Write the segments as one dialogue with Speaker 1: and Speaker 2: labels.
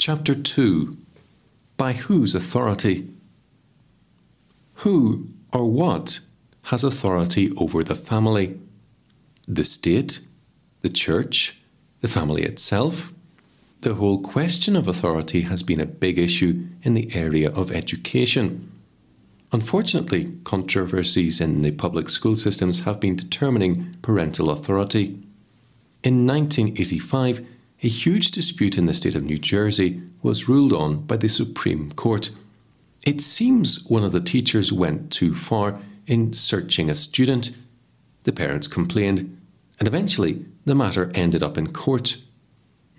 Speaker 1: Chapter 2 By whose authority? Who or what has authority over the family? The state, the church, the family itself? The whole question of authority has been a big issue in the area of education. Unfortunately, controversies in the public school systems have been determining parental authority. In 1985, a huge dispute in the state of New Jersey was ruled on by the Supreme Court. It seems one of the teachers went too far in searching a student. The parents complained, and eventually the matter ended up in court.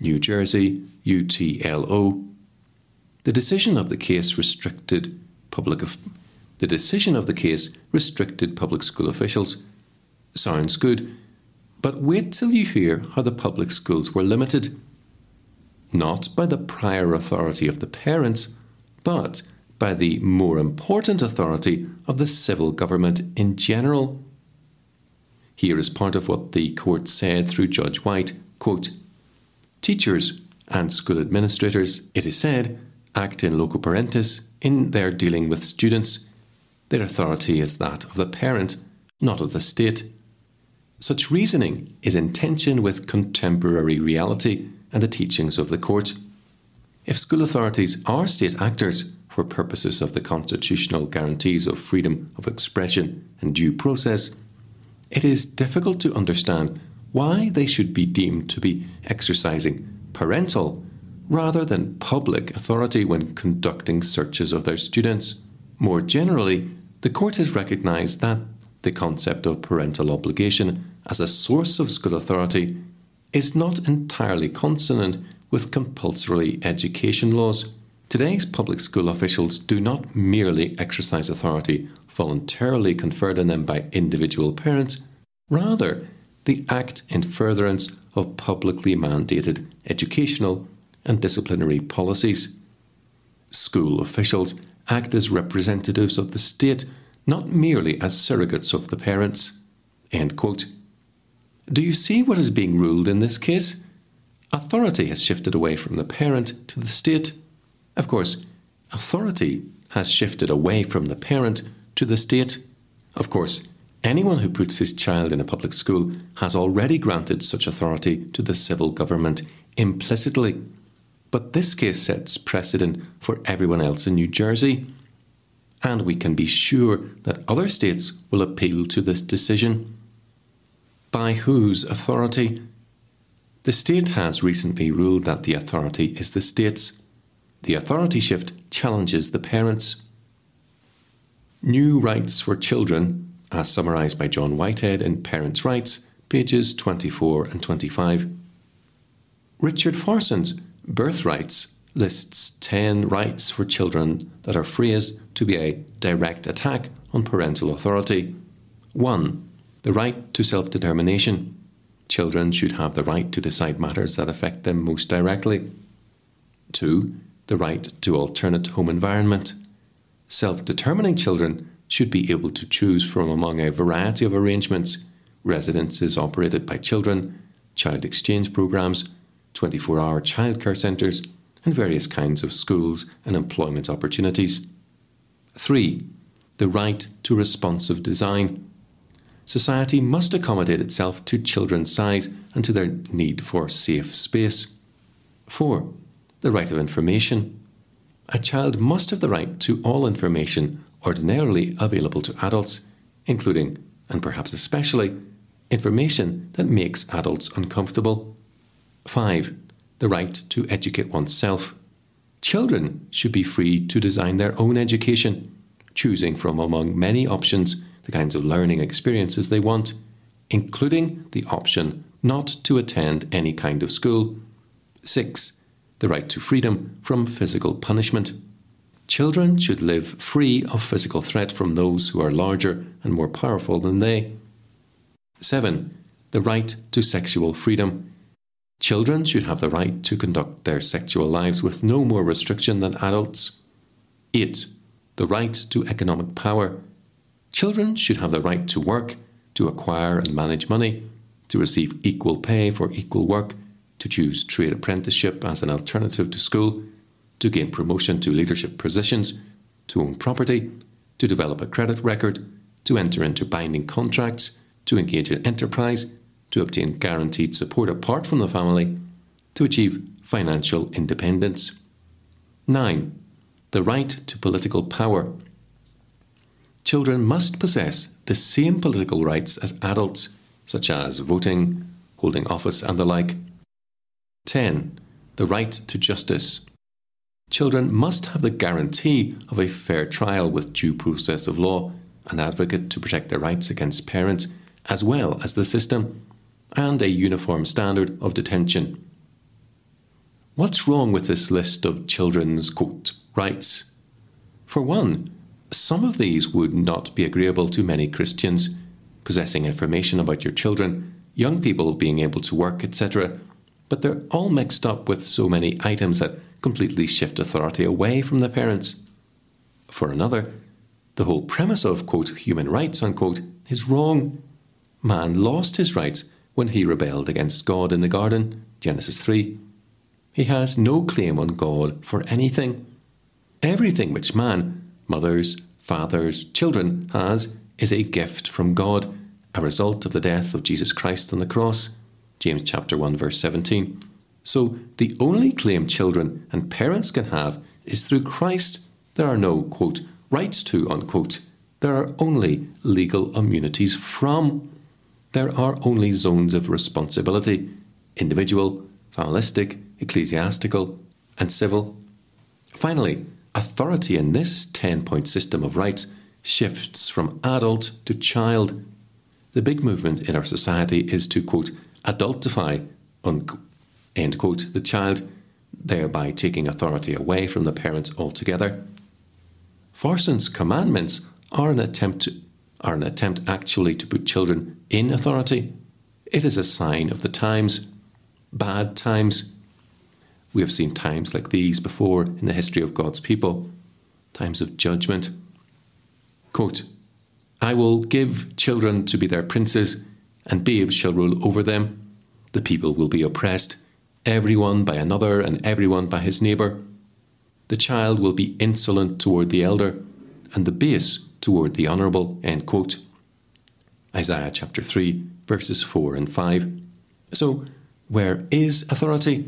Speaker 1: New Jersey, UTLO. The decision of the case restricted public the decision of the case restricted public school officials. Sounds good, but wait till you hear how the public schools were limited. Not by the prior authority of the parents, but by the more important authority of the civil government in general. Here is part of what the court said through Judge White quote, Teachers and school administrators, it is said, act in loco parentis in their dealing with students. Their authority is that of the parent, not of the state. Such reasoning is in tension with contemporary reality and the teachings of the court. If school authorities are state actors for purposes of the constitutional guarantees of freedom of expression and due process, it is difficult to understand why they should be deemed to be exercising parental rather than public authority when conducting searches of their students. More generally, the court has recognised that the concept of parental obligation as a source of school authority is not entirely consonant with compulsory education laws. Today's public school officials do not merely exercise authority voluntarily conferred on them by individual parents, rather, they act in furtherance of publicly mandated educational and disciplinary policies. School officials act as representatives of the state, not merely as surrogates of the parents. End quote. Do you see what is being ruled in this case? Authority has shifted away from the parent to the state. Of course, authority has shifted away from the parent to the state. Of course, anyone who puts his child in a public school has already granted such authority to the civil government implicitly. But this case sets precedent for everyone else in New Jersey. And we can be sure that other states will appeal to this decision. By whose authority? The state has recently ruled that the authority is the state's. The authority shift challenges the parents. New rights for children, as summarised by John Whitehead in Parents' Rights, pages 24 and 25. Richard Farson's Birthrights lists 10 rights for children that are phrased to be a direct attack on parental authority. 1 the right to self determination. Children should have the right to decide matters that affect them most directly. 2. The right to alternate home environment. Self determining children should be able to choose from among a variety of arrangements residences operated by children, child exchange programs, 24 hour childcare centres, and various kinds of schools and employment opportunities. 3. The right to responsive design society must accommodate itself to children's size and to their need for safe space. 4. The right of information. A child must have the right to all information ordinarily available to adults, including, and perhaps especially, information that makes adults uncomfortable. 5. The right to educate oneself. Children should be free to design their own education, choosing from among many options the kinds of learning experiences they want, including the option not to attend any kind of school. 6. The right to freedom from physical punishment. Children should live free of physical threat from those who are larger and more powerful than they. 7. The right to sexual freedom. Children should have the right to conduct their sexual lives with no more restriction than adults. 8. The right to economic power. Children should have the right to work, to acquire and manage money, to receive equal pay for equal work, to choose trade apprenticeship as an alternative to school, to gain promotion to leadership positions, to own property, to develop a credit record, to enter into binding contracts, to engage in enterprise, to obtain guaranteed support apart from the family, to achieve financial independence. 9. The right to political power. Children must possess the same political rights as adults, such as voting, holding office, and the like. 10. The right to justice. Children must have the guarantee of a fair trial with due process of law, an advocate to protect their rights against parents, as well as the system, and a uniform standard of detention. What's wrong with this list of children's quote, rights? For one, some of these would not be agreeable to many Christians. Possessing information about your children, young people being able to work, etc., but they're all mixed up with so many items that completely shift authority away from the parents. For another, the whole premise of quote, human rights unquote, is wrong. Man lost his rights when he rebelled against God in the garden, Genesis 3. He has no claim on God for anything. Everything which man, mothers, fathers, children, has is a gift from God, a result of the death of Jesus Christ on the cross. James chapter 1 verse 17. So the only claim children and parents can have is through Christ. There are no quote rights to unquote. There are only legal immunities from. There are only zones of responsibility individual, familistic, ecclesiastical, and civil. Finally, authority in this 10 point system of rights shifts from adult to child. The big movement in our society is to, quote, adultify, end quote, the child, thereby taking authority away from the parents altogether. Farson's commandments are an attempt to, are an attempt actually to put children in authority. It is a sign of the times, bad times, we have seen times like these before in the history of God's people, times of judgment. Quote, I will give children to be their princes, and babes shall rule over them. The people will be oppressed, everyone by another, and everyone by his neighbour. The child will be insolent toward the elder, and the base toward the honourable. End quote. Isaiah chapter 3, verses 4 and 5. So, where is authority?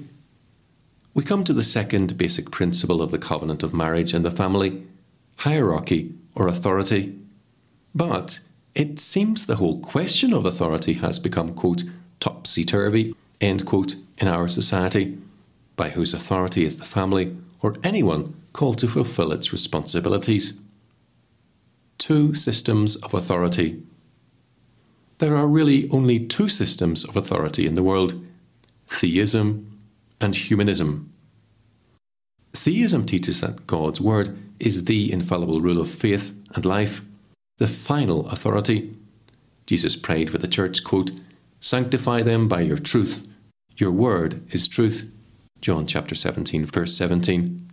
Speaker 1: We come to the second basic principle of the covenant of marriage and the family hierarchy or authority. But it seems the whole question of authority has become, quote, topsy turvy, end quote, in our society. By whose authority is the family or anyone called to fulfill its responsibilities? Two systems of authority. There are really only two systems of authority in the world theism and humanism. Theism teaches that God's Word is the infallible rule of faith and life, the final authority. Jesus prayed for the church, quote, Sanctify them by your truth. Your word is truth. John chapter 17, verse 17.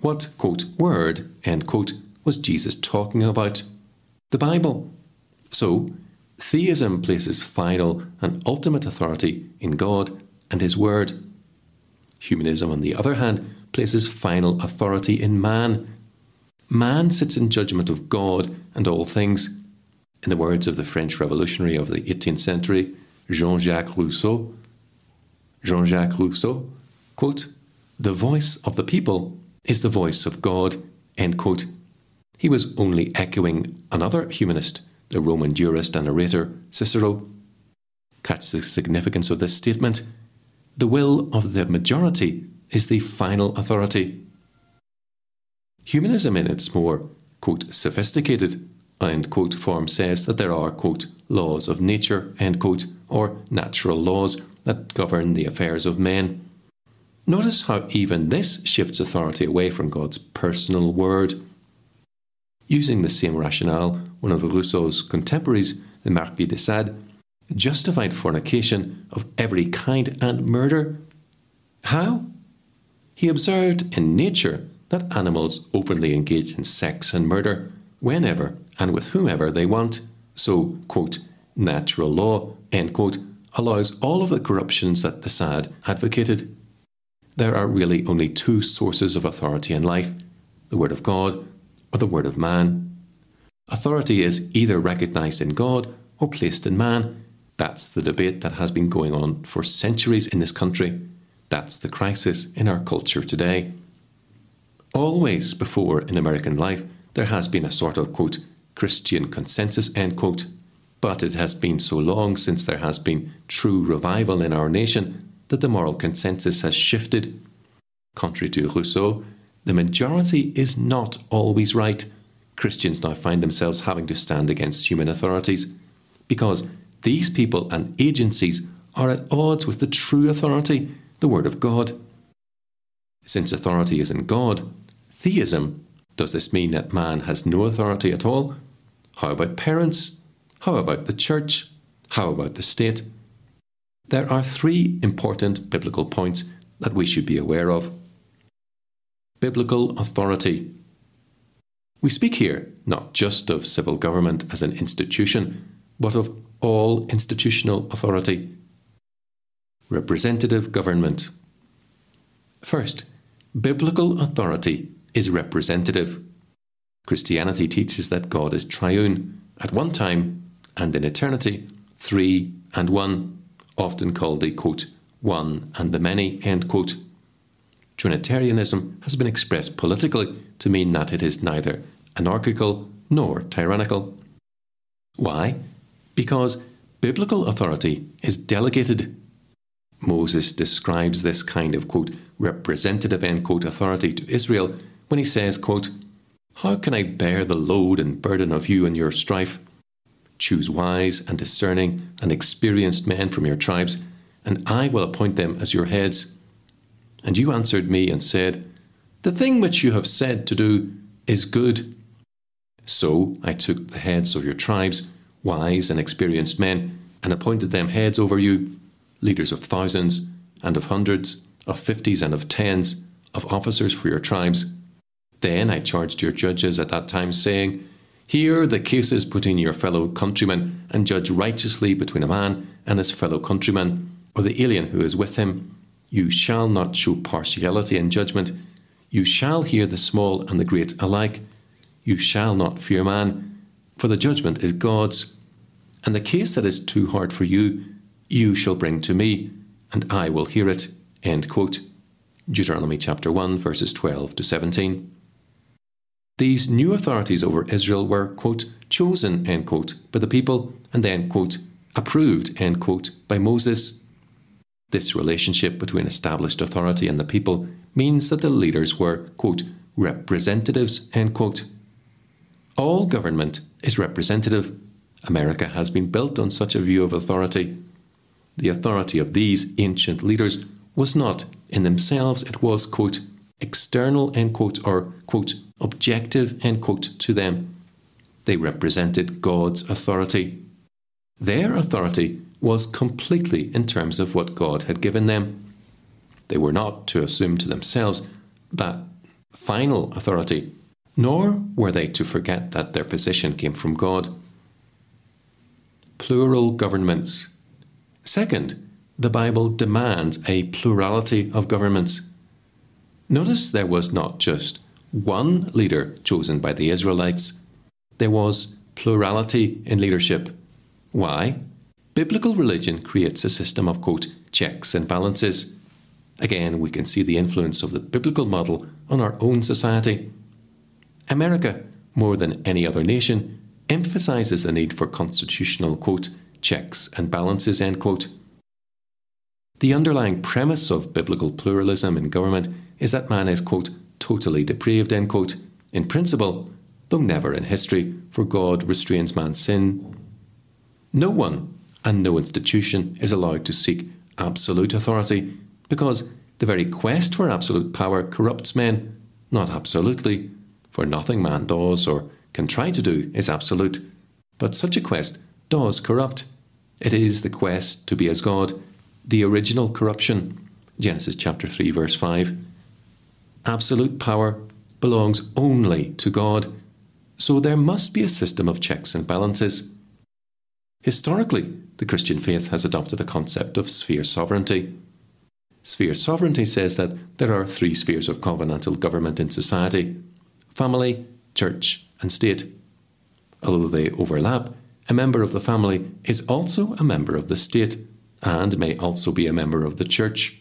Speaker 1: What, quote, word, end quote, was Jesus talking about? The Bible. So, theism places final and ultimate authority in God and His Word. Humanism, on the other hand, places final authority in man. Man sits in judgment of God and all things. In the words of the French revolutionary of the 18th century, Jean Jacques Rousseau, Jean Jacques Rousseau, quote, The voice of the people is the voice of God, end quote. He was only echoing another humanist, the Roman jurist and orator Cicero. Catch the significance of this statement. The will of the majority is the final authority. Humanism, in its more quote, sophisticated end quote, form, says that there are quote, laws of nature end quote, or natural laws that govern the affairs of men. Notice how even this shifts authority away from God's personal word. Using the same rationale, one of Rousseau's contemporaries, the Marquis de Sade, justified fornication of every kind and murder. How? He observed in nature that animals openly engage in sex and murder whenever and with whomever they want. So, quote, natural law, end quote, allows all of the corruptions that de Sade advocated. There are really only two sources of authority in life the Word of God or the Word of man. Authority is either recognized in God or placed in man. That's the debate that has been going on for centuries in this country. That's the crisis in our culture today. Always before in American life, there has been a sort of, quote, Christian consensus, end quote. But it has been so long since there has been true revival in our nation that the moral consensus has shifted. Contrary to Rousseau, the majority is not always right. Christians now find themselves having to stand against human authorities because these people and agencies are at odds with the true authority, the Word of God. Since authority is in God, theism, does this mean that man has no authority at all? How about parents? How about the church? How about the state? There are three important biblical points that we should be aware of. Biblical authority. We speak here not just of civil government as an institution, but of all institutional authority. Representative government. First, biblical authority is representative. Christianity teaches that God is triune, at one time and in eternity, three and one, often called the quote, one and the many, end quote. Trinitarianism has been expressed politically to mean that it is neither anarchical nor tyrannical. Why? Because biblical authority is delegated. Moses describes this kind of quote, representative end quote authority to Israel when he says, quote, How can I bear the load and burden of you and your strife? Choose wise and discerning and experienced men from your tribes, and I will appoint them as your heads. And you answered me and said, The thing which you have said to do is good. So I took the heads of your tribes, wise and experienced men, and appointed them heads over you, leaders of thousands, and of hundreds, of fifties, and of tens, of officers for your tribes. Then I charged your judges at that time, saying, Hear the cases between your fellow countrymen, and judge righteously between a man and his fellow countryman, or the alien who is with him. You shall not show partiality in judgment. You shall hear the small and the great alike. You shall not fear man, for the judgment is God's. And the case that is too hard for you, you shall bring to me, and I will hear it. End quote. Deuteronomy chapter 1, verses 12 to 17. These new authorities over Israel were, quote, chosen, end quote, by the people, and then, quote, approved, end quote, by Moses. This relationship between established authority and the people means that the leaders were, quote, representatives, end quote. All government is representative. America has been built on such a view of authority. The authority of these ancient leaders was not in themselves, it was, quote, external, end quote, or, quote, objective, end quote, to them. They represented God's authority. Their authority was completely in terms of what God had given them. They were not to assume to themselves that final authority, nor were they to forget that their position came from God. Plural governments. Second, the Bible demands a plurality of governments. Notice there was not just one leader chosen by the Israelites, there was plurality in leadership. Why? Biblical religion creates a system of, quote, checks and balances. Again, we can see the influence of the biblical model on our own society. America, more than any other nation, emphasizes the need for constitutional, quote, checks and balances, end quote. The underlying premise of biblical pluralism in government is that man is, quote, totally depraved, end quote, in principle, though never in history, for God restrains man's sin. No one and no institution is allowed to seek absolute authority because the very quest for absolute power corrupts men, not absolutely, for nothing man does or can try to do is absolute, but such a quest does corrupt. It is the quest to be as God, the original corruption. Genesis chapter 3 verse 5 absolute power belongs only to God, so there must be a system of checks and balances. Historically, the Christian faith has adopted a concept of sphere sovereignty. Sphere sovereignty says that there are three spheres of covenantal government in society family, church, and state. Although they overlap, a member of the family is also a member of the state and may also be a member of the church.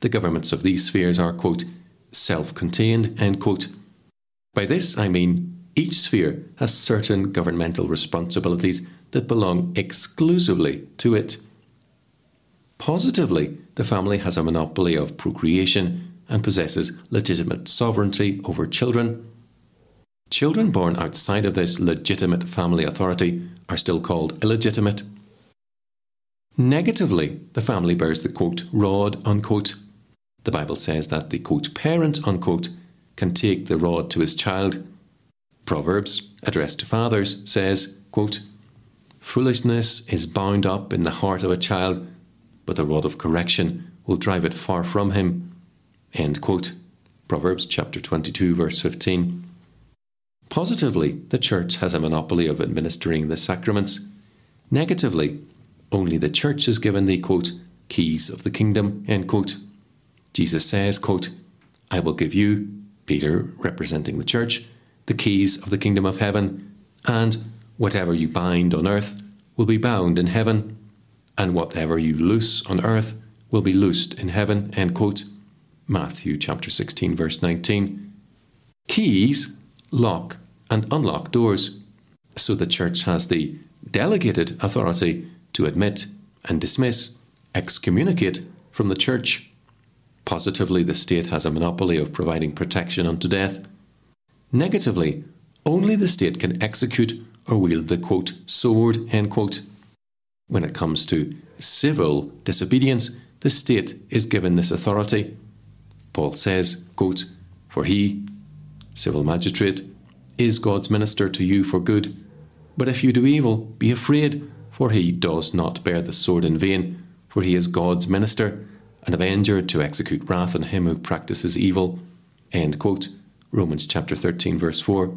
Speaker 1: The governments of these spheres are, quote, self contained, end quote. By this I mean each sphere has certain governmental responsibilities that belong exclusively to it. Positively, the family has a monopoly of procreation and possesses legitimate sovereignty over children. Children born outside of this legitimate family authority are still called illegitimate. Negatively, the family bears the quote, rod, unquote. The Bible says that the quote, parent, unquote, can take the rod to his child. Proverbs, addressed to fathers, says, quote, Foolishness is bound up in the heart of a child, but the rod of correction will drive it far from him. End quote. Proverbs chapter 22, verse 15. Positively, the Church has a monopoly of administering the sacraments. Negatively, only the Church is given the quote, keys of the kingdom. End quote. Jesus says, quote, I will give you, Peter representing the Church, the keys of the kingdom of heaven, and whatever you bind on earth will be bound in heaven, and whatever you loose on earth will be loosed in heaven. End quote. Matthew chapter 16, verse 19. Keys lock and unlock doors. So the church has the delegated authority to admit and dismiss, excommunicate from the church. Positively, the state has a monopoly of providing protection unto death. Negatively, only the state can execute or wield the quote sword end quote. When it comes to civil disobedience, the state is given this authority. Paul says, quote, For he, civil magistrate, is God's minister to you for good. But if you do evil, be afraid, for he does not bear the sword in vain, for he is God's minister, an avenger to execute wrath on him who practices evil. End quote. Romans chapter 13, verse 4.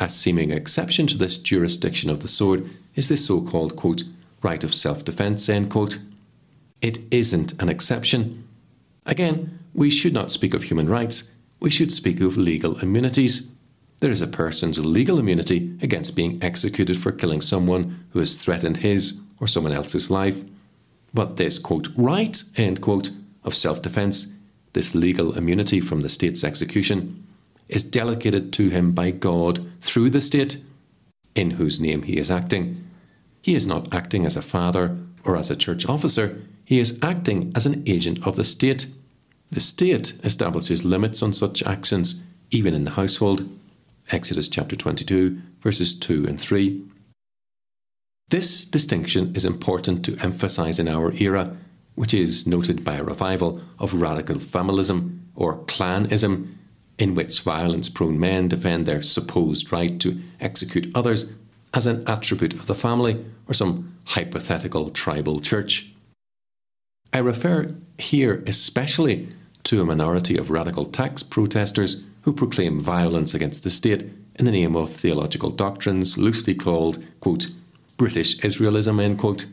Speaker 1: A seeming exception to this jurisdiction of the sword is the so called, quote, right of self defence, end quote. It isn't an exception. Again, we should not speak of human rights, we should speak of legal immunities. There is a person's legal immunity against being executed for killing someone who has threatened his or someone else's life. But this, quote, right, end quote, of self defence, this legal immunity from the state's execution, is delegated to him by God through the state in whose name he is acting. He is not acting as a father or as a church officer, he is acting as an agent of the state the state establishes limits on such actions, even in the household. Exodus chapter 22, verses 2 and 3. This distinction is important to emphasize in our era, which is noted by a revival of radical familism or clanism, in which violence prone men defend their supposed right to execute others as an attribute of the family or some hypothetical tribal church. I refer here especially to a minority of radical tax protesters who proclaim violence against the state in the name of theological doctrines loosely called, quote, British Israelism, end quote.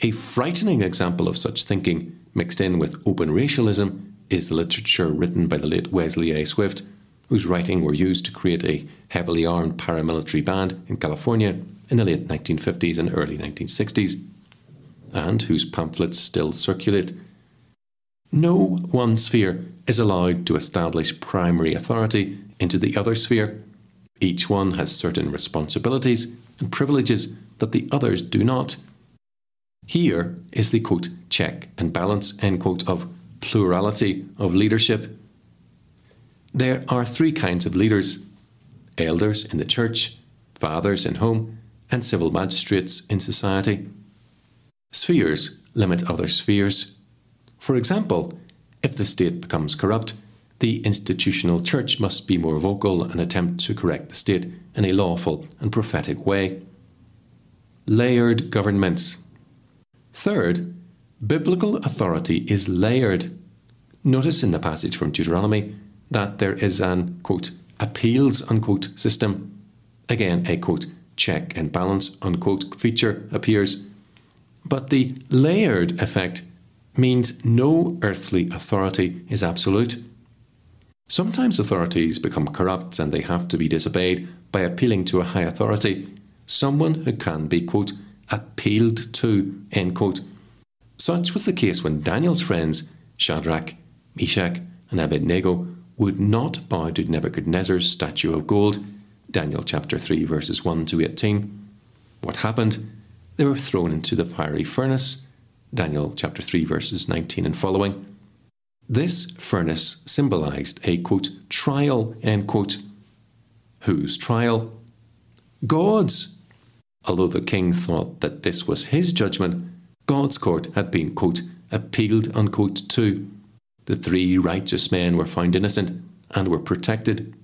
Speaker 1: A frightening example of such thinking, mixed in with open racialism, is the literature written by the late Wesley A. Swift, whose writing were used to create a heavily armed paramilitary band in California in the late 1950s and early 1960s, and whose pamphlets still circulate no one sphere is allowed to establish primary authority into the other sphere. Each one has certain responsibilities and privileges that the others do not. Here is the quote check and balance end quote of plurality of leadership. There are three kinds of leaders elders in the church, fathers in home, and civil magistrates in society. Spheres limit other spheres for example, if the state becomes corrupt, the institutional church must be more vocal and attempt to correct the state in a lawful and prophetic way. Layered governments. Third, biblical authority is layered. Notice in the passage from Deuteronomy that there is an quote appeals unquote system. Again, a quote check and balance unquote feature appears. But the layered effect means no earthly authority is absolute. Sometimes authorities become corrupt and they have to be disobeyed by appealing to a high authority, someone who can be, quote, appealed to, end quote. Such was the case when Daniel's friends, Shadrach, Meshach, and Abednego, would not bow to Nebuchadnezzar's statue of gold. Daniel chapter 3, verses 1 to 18. What happened? They were thrown into the fiery furnace. Daniel chapter 3, verses 19 and following. This furnace symbolized a quote, trial, end quote. Whose trial? God's. Although the king thought that this was his judgment, God's court had been, quote, appealed, unquote, to. The three righteous men were found innocent and were protected.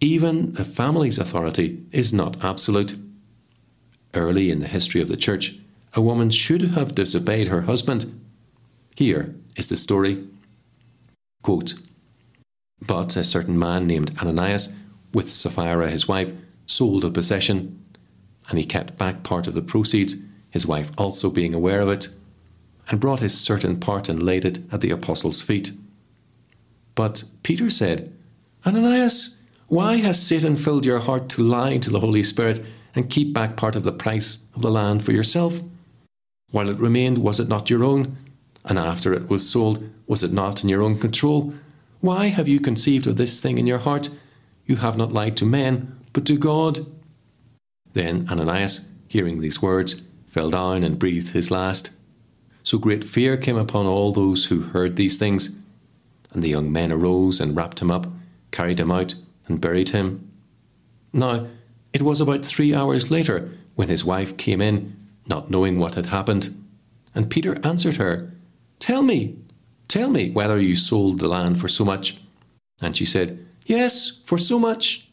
Speaker 1: Even the family's authority is not absolute. Early in the history of the church, a woman should have disobeyed her husband. Here is the story. Quote, but a certain man named Ananias, with Sapphira his wife, sold a possession, and he kept back part of the proceeds, his wife also being aware of it, and brought his certain part and laid it at the apostles' feet. But Peter said, Ananias, why has Satan filled your heart to lie to the Holy Spirit and keep back part of the price of the land for yourself? While it remained, was it not your own? And after it was sold, was it not in your own control? Why have you conceived of this thing in your heart? You have not lied to men, but to God. Then Ananias, hearing these words, fell down and breathed his last. So great fear came upon all those who heard these things. And the young men arose and wrapped him up, carried him out, and buried him. Now, it was about three hours later when his wife came in, not knowing what had happened. And Peter answered her, Tell me, tell me whether you sold the land for so much. And she said, Yes, for so much.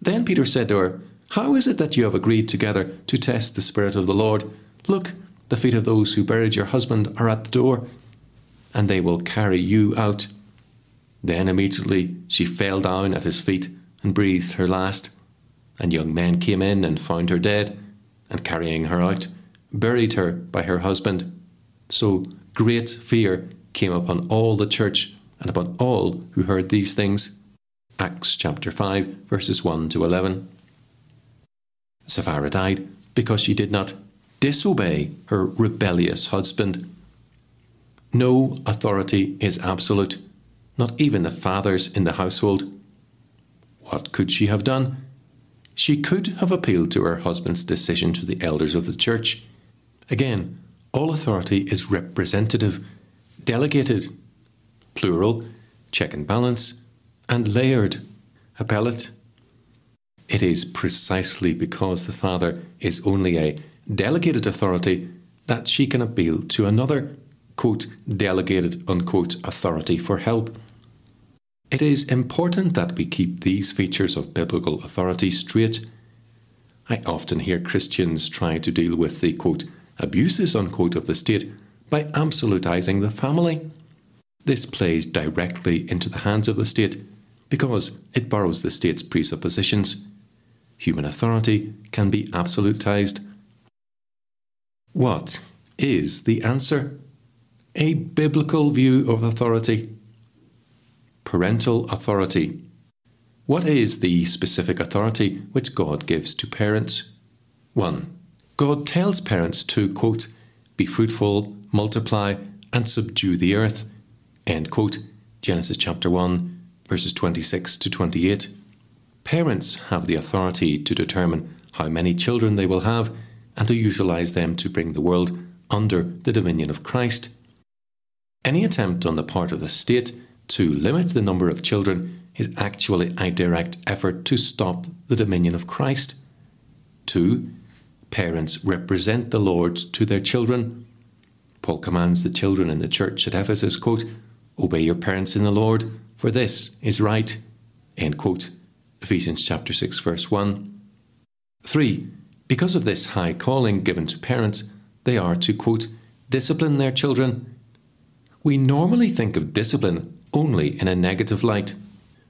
Speaker 1: Then Peter said to her, How is it that you have agreed together to test the Spirit of the Lord? Look, the feet of those who buried your husband are at the door, and they will carry you out. Then immediately she fell down at his feet and breathed her last. And young men came in and found her dead, and carrying her out, buried her by her husband. So great fear came upon all the church and upon all who heard these things. Acts chapter 5, verses 1 to 11. Sapphira died because she did not disobey her rebellious husband. No authority is absolute, not even the fathers in the household. What could she have done? She could have appealed to her husband's decision to the elders of the church. Again, all authority is representative, delegated, plural, check and balance, and layered, appellate. It is precisely because the Father is only a delegated authority that she can appeal to another, quote, delegated, unquote, authority for help. It is important that we keep these features of biblical authority straight. I often hear Christians try to deal with the, quote, abuses, unquote, of the state by absolutizing the family. This plays directly into the hands of the state because it borrows the state's presuppositions. Human authority can be absolutized. What is the answer? A biblical view of authority. Parental authority. What is the specific authority which God gives to parents? 1. God tells parents to, quote, be fruitful, multiply, and subdue the earth, end quote, Genesis chapter 1, verses 26 to 28. Parents have the authority to determine how many children they will have and to utilize them to bring the world under the dominion of Christ. Any attempt on the part of the state to limit the number of children is actually a direct effort to stop the dominion of Christ. 2 parents represent the Lord to their children. Paul commands the children in the church at Ephesus, quote, Obey your parents in the Lord, for this is right. End quote. Ephesians chapter 6, verse 1. 3. Because of this high calling given to parents, they are to, quote, discipline their children. We normally think of discipline only in a negative light,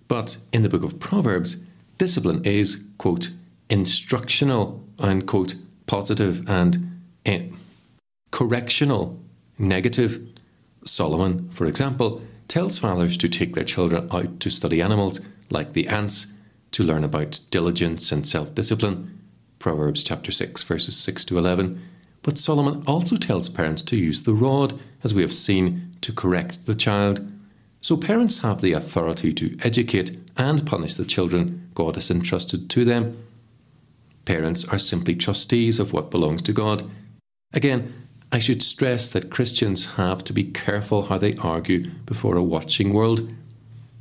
Speaker 1: but in the book of Proverbs, discipline is, quote, instructional and quote positive and eh, correctional negative. Solomon, for example, tells fathers to take their children out to study animals like the ants to learn about diligence and self discipline. Proverbs chapter 6, verses 6 to 11. But Solomon also tells parents to use the rod, as we have seen, to correct the child. So parents have the authority to educate and punish the children God has entrusted to them. Parents are simply trustees of what belongs to God. Again, I should stress that Christians have to be careful how they argue before a watching world.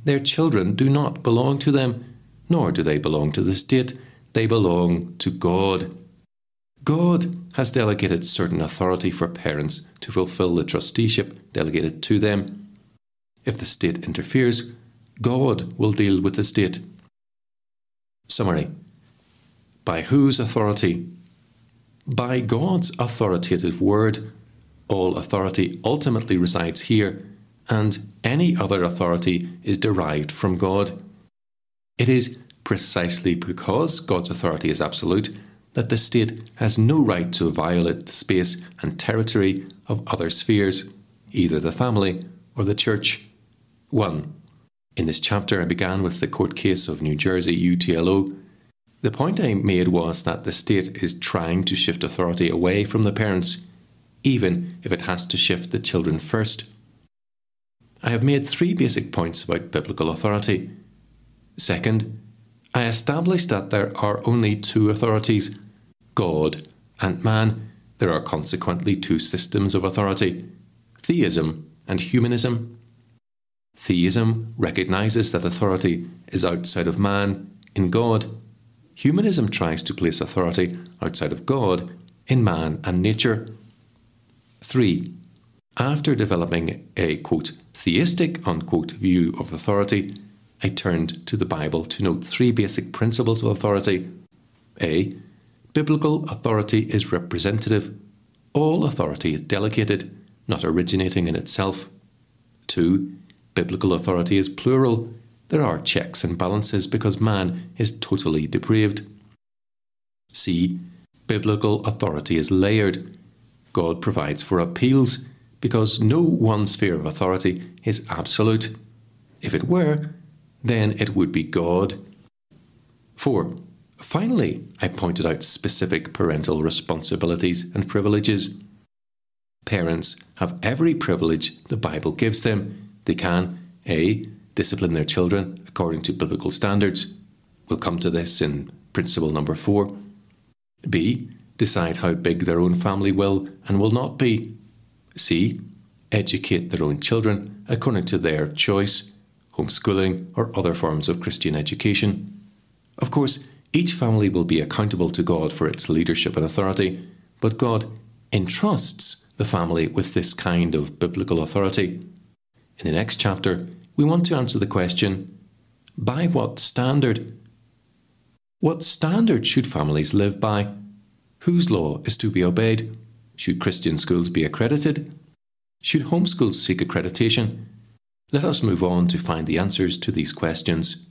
Speaker 1: Their children do not belong to them, nor do they belong to the state. They belong to God. God has delegated certain authority for parents to fulfill the trusteeship delegated to them. If the state interferes, God will deal with the state. Summary By whose authority by God's authoritative word, all authority ultimately resides here, and any other authority is derived from God. It is precisely because God's authority is absolute that the state has no right to violate the space and territory of other spheres, either the family or the church. 1. In this chapter, I began with the court case of New Jersey UTLO the point I made was that the state is trying to shift authority away from the parents, even if it has to shift the children first. I have made three basic points about biblical authority. Second, I established that there are only two authorities God and man. There are consequently two systems of authority theism and humanism. Theism recognizes that authority is outside of man in God humanism tries to place authority outside of God in man and nature. 3. After developing a quote, theistic unquote, view of authority, I turned to the Bible to note three basic principles of authority. A. Biblical authority is representative. All authority is delegated, not originating in itself. 2. Biblical authority is plural, there are checks and balances because man is totally depraved. C. Biblical authority is layered. God provides for appeals because no one sphere of authority is absolute. If it were, then it would be God. 4. Finally, I pointed out specific parental responsibilities and privileges. Parents have every privilege the Bible gives them. They can A discipline their children according to biblical standards. We'll come to this in principle number four. B. Decide how big their own family will and will not be. C. Educate their own children according to their choice, homeschooling, or other forms of Christian education. Of course, each family will be accountable to God for its leadership and authority, but God entrusts the family with this kind of biblical authority. In the next chapter, we want to answer the question by what standard? What standard should families live by? Whose law is to be obeyed? Should Christian schools be accredited? Should homeschools seek accreditation? Let us move on to find the answers to these questions.